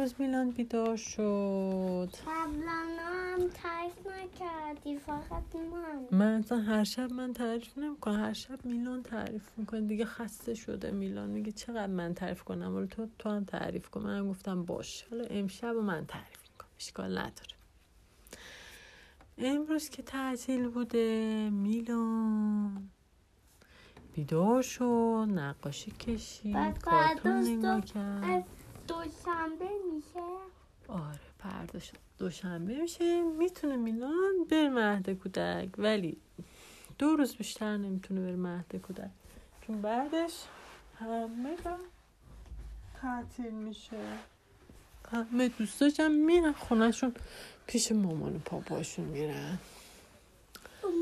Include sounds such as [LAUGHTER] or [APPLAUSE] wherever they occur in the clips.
امروز میلان بیدار شد. قبلا هم تعریف نکردی فقط من. من اصلا هر شب من تعریف نمی‌کنم هر شب میلان تعریف می‌کنه. دیگه خسته شده میلان. میگه چقدر من تعریف کنم؟ ولی تو تو هم تعریف کن. من گفتم باش. حالا امشب و من تعریف می‌کنم. اشکال نداره. امروز که تعطیل بوده میلان. بیدار شد نقاشی کشید کارتون نگاه کرد دوشنبه میشه پرداش دوشنبه میشه. می‌تونه میلان بر مهد کودک. ولی دو روز بیشتر نمی‌تونه بر مهد کودک. چون بعدش همه تعطیل میشه. همه دوستاش هم میرن خونهشون پیش مامان و پاپاشون میرن.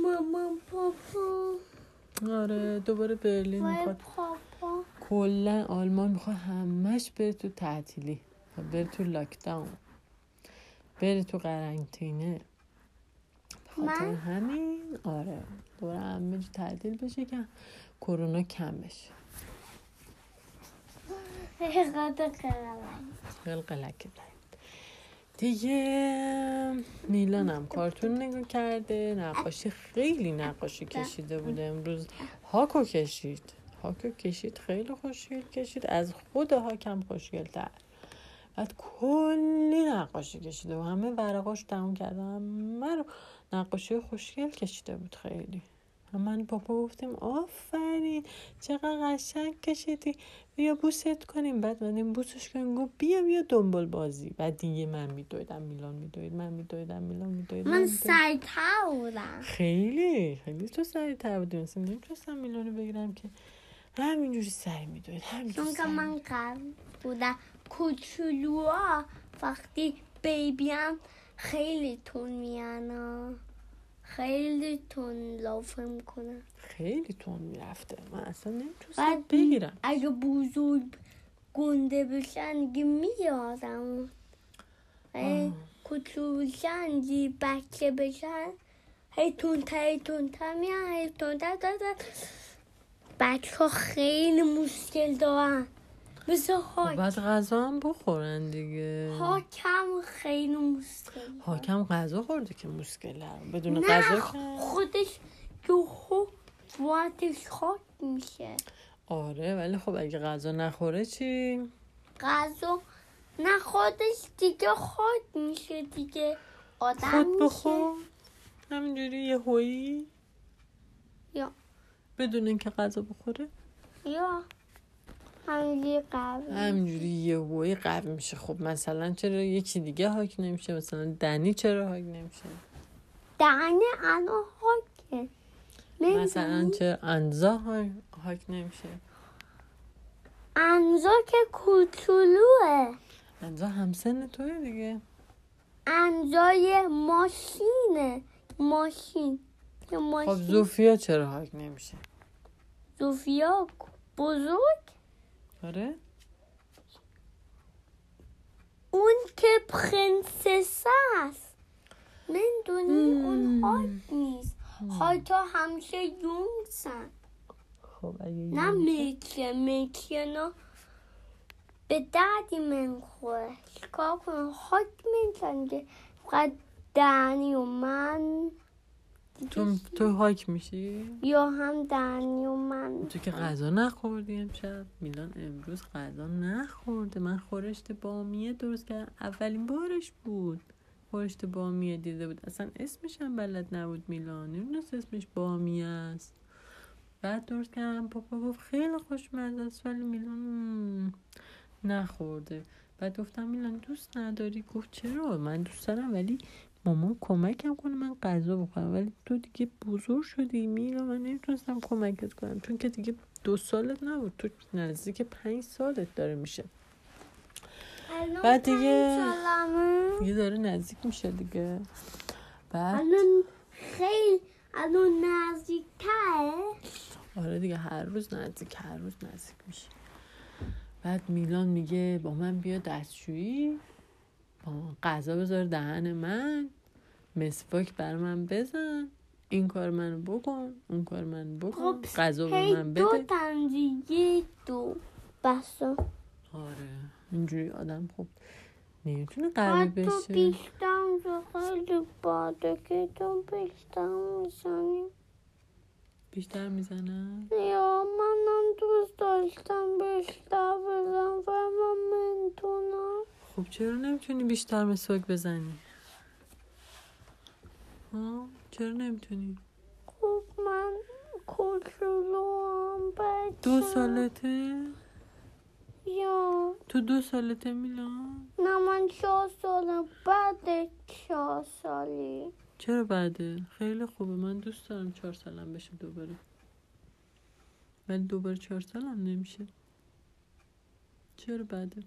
مامان پاپا. آره دوباره برلین می‌خواد. کلا آلمان می‌خواد همش بره تو تعطیلی. بره تو لاکداون بره تو قرنطینه. خاطر؟ همین؟ آره. دوباره همه جا تعطیل بشه که کرونا کم بشه. قرارم قلقلک دیگه میلانم کارتون نگاه کرده. نقاشی خیلی نقاشی کشیده بوده امروز. هاکو کشید. هاکو کشید. خیلی خوشگل کشید. از خود هاکم خوشگل تر بعد کلی نقاشی کشیده و همه ورقاش تموم کرده همه رو نقاشی خوشگل کشیده بود خیلی. و من پاپا گفتیم آفرین چقدر قشنگ کشیدی. بیا بوست کنیم. بعد من بوسش کنیم. گفت بیا بیا دنبال بازی. بعد دیگه من میدویدم میلان میدوید من میدویدم میلان میدوید من سرتر بودم. خیلی خیلی تو تر بودی. مثلا نمی‌تونستم میلانو بگیرم که. همینجوری سری میدوید همینجوری چون که من قبل بودم. کوچولوها وقتی بیبیم خیلی تون میانا. خیلی تون لافه می‌کنن. خیلی تون می‌رفته. من اصلا نمی‌تونستم بگیرم. اگه بزرگ گنده بشن دیگه میادم. آه. کوچولو بشن دیگه بچه بشن هی تونتر هی تونتر میان هی تونتر تونتر بچه ها خیلی مشکل دارن. مثل خب بعد غذا هم بخورن دیگه. هاکم خیلی مشکل. حاکم غذا خورده که مشکل. بدون نه غذا خودش یهو واتش خاک میشه. آره ولی خب اگه غذا نخوره چی؟ غذا نه خودش دیگه خاک میشه دیگه. آدم خود میشه. بخور. همینجوری یه هویی. یا. بدون اینکه غذا بخوره. یا. همینجوری قبل همینجوری یه هویی قوی میشه. خب مثلا چرا یکی دیگه حاک نمیشه؟ مثلا دنی چرا حاک نمیشه؟ دهنه الان خاکه مثلا؟ چرا انزا ها- حاک نمیشه؟ انزا که کوچولوه. انزا همسن توی دیگه. انزای ماشینه. ماشین. یه خب زوفیا چرا حاک نمیشه؟ زوفیا بزرگ. آره. اون که پرنسسه است. نمی‌دونی؟ اون مم. هاک نیست هاکا همیشه یونگسن. خب نه میکه. میکه نه به دردی منخوره چیکار کنم؟ هاک می‌کنه فقط دنی و من تو تو حاک میشی؟ یا هم دنی و من. تو که غذا نخوردی امشب. میلان امروز غذا نخورده. من خورشت بامیه درست کردم. اولین بارش بود. خورشت بامیه دیده بود. اصلا اسمش هم بلد نبود میلان. نمی‌دونست اسمش بامیه است. بعد درست کردم. پاپا گفت خیلی خوشمزه است. ولی میلان نخورده. بعد گفتم میلان دوست نداری؟ گفت چرا؟ من دوست دارم ولی مامان کمکم کنه من غذا بخورم. ولی تو دیگه بزرگ شدی میلا من نمی‌تونستم کمکت کنم. چون که دیگه دو سالت نبود. تو نزدیک پنج سالت داره میشه. بعد دیگه-. دیگه داره نزدیک میشه دیگه. بعد الان خیلی الان نزدیکتره. آره دیگه هر روز نزدیک هر روز نزدیک میشه. بعد میلان میگه با من بیا دستشویی. غذا بذار دهن من. مسواک بر من بزن. این کار منو بکن اون کار منو بکن. خب غذا به من دو بده. تنزی یک دو. بسا. آره اینجوری آدم خب نمی‌تونه قوی حتی بشه. بیشتر میشه خیلی باده که تو بیشتر می‌زنی. بیشتر می‌زنن یا منم دوست داشتم بیشتر بزن و من نمی‌تونم خب چرا نمی‌تونی بیشتر مسواک بزنی؟ ها؟ چرا نمی‌تونی؟ خب من کوچولو هم بچه دو سالته؟ یا. تو دو سالته میلان؟ نه من چهار سالم. بعد چهار سالی. چرا بعده؟ خیلی خوبه. من دوست دارم چهار سالم بشه دوباره. ولی دوباره چهار سالم نمیشه. چرا بعده؟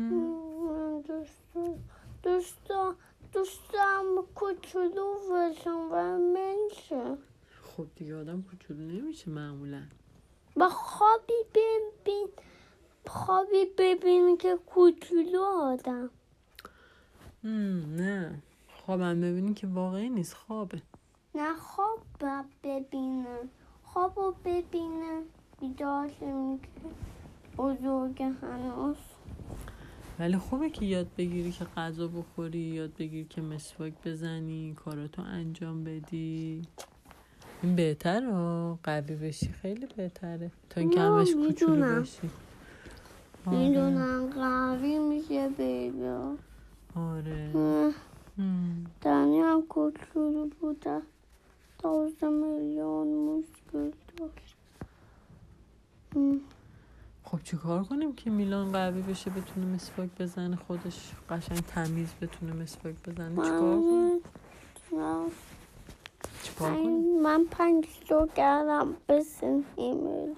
هم. من دوست دوست دوستم کوچولو بشم و منشه خب دیگه آدم کوچولو نمیشه معمولا. با خوابی ببین. خوابی ببین که کوچولو آدم. هم، نه. خوابم ببینی که واقعی نیست خوابه. نه خواب ببینه. خواب رو ببینه. بیدار میگه بزرگ هنوز ولی خوبه که یاد بگیری که غذا بخوری یاد بگیری که مسواک بزنی کاراتو انجام بدی. این بهتره قوی بشی خیلی بهتره. تا اینکه همش کوچولو. باشی. آره. می‌دونم قوی میشه بیدا آره. هم. دنی هم کوچولو بوده. دوازده میلیون مشکل داشت. خب چیکار کنیم که میلان قوی بشه بتونه مسواک بزنه خودش قشنگ تمیز بتونه مسواک بزنه؟ چیکار کنیم؟ چیکار کنیم؟ من پنج رو کردم بسن ایمیل.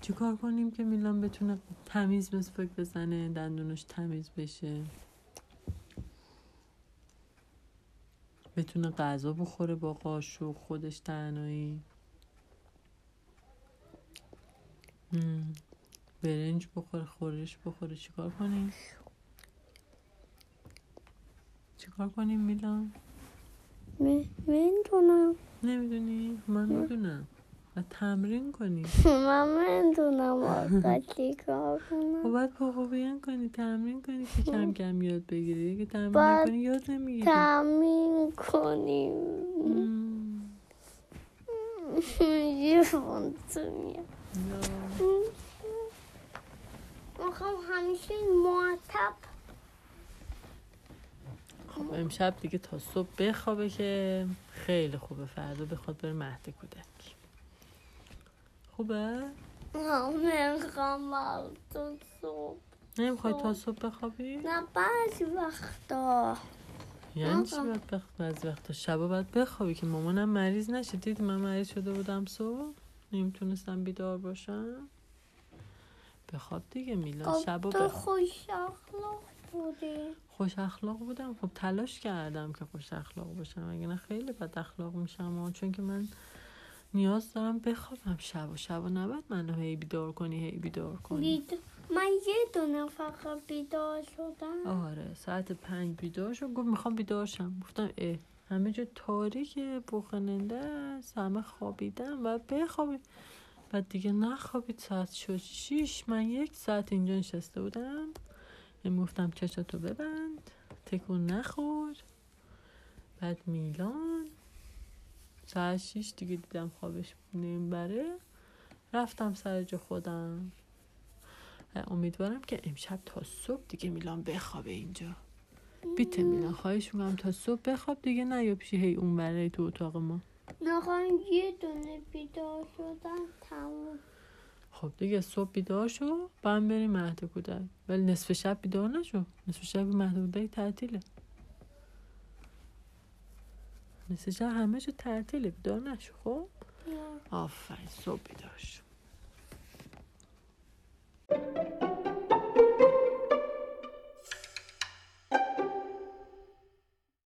چیکار کنیم که میلان بتونه تمیز مسواک بزنه دندونش تمیز بشه؟ بتونه غذا بخوره با قاشق خودش تنهایی؟ برنج بخوره خورش بخوره. چیکار کنیم؟ چیکار کنیم میلان؟ می‌دونم نمی‌دونی؟ من می‌دونم. و تمرین کنیم. [LAUGHS] من می‌دونم آقا چی کار خب کنم باید بیان کنی تمرین کنی که [LAUGHS] کم کم یاد بگیری. اگه تمرین نکنی یاد نمی‌گیری. تمرین کنیم. [LAUGHS] یه فونتونیه می‌خوام همیشه معتب خب امشب دیگه تا صبح بخوابه که خیلی خوبه فردا بخواد بره مهد کودک خوبه؟ نمی‌خوام تو صبح نمی‌خوای تا. صبح بخوابی؟ نه بعضی وقتا یعنی چی. باید بخ... بعضی وقتا شبا باید بخوابی که مامانم مریض نشه دیدی من مریض شده بودم صبح نمی‌تونستم بیدار باشم بخواب دیگه میلان خب شبا تو خوش اخلاق بودی. خوش اخلاق بودم. خب تلاش کردم که خوش اخلاق باشم. اگه نه خیلی بد اخلاق میشم چون که من نیاز دارم بخوابم. شب و شب و نباید منو هی بیدار کنی هی بیدار کنی. بید... من یه دونه فقط بیدار شدم. آره ساعت پنج بیدار شد. گفت می‌خوام بیدار شم. گفتم اه همه جا تاریکه بخننده است همه خوابیدم و بخوابید دیگه نخوابید ساعت شد شیش. من یک ساعت اینجا نشسته بودم. گفتم چشاتو ببند. تکون نخور. بعد میلان. ساعت شیش دیگه دیدم خوابش نمی‌بره رفتم سر جا خودم. امیدوارم که امشب تا صبح دیگه میلان بخوابه اینجا. بیته میلان خواهش می‌کنم تا صبح بخواب دیگه نیا پیشی هی اون برای تو اتاق ما. می‌خوام یه دونه بیدار شدن تموم. خب دیگه صبح بیدار شو بعد بریم مهد کودک. ولی نصف شب بیدار نشو. نصف شب مهد کودک تعطیله. نصف شب همه شو تعطیله. بیدار نشو خب؟ آفرین صبح بیدار شو.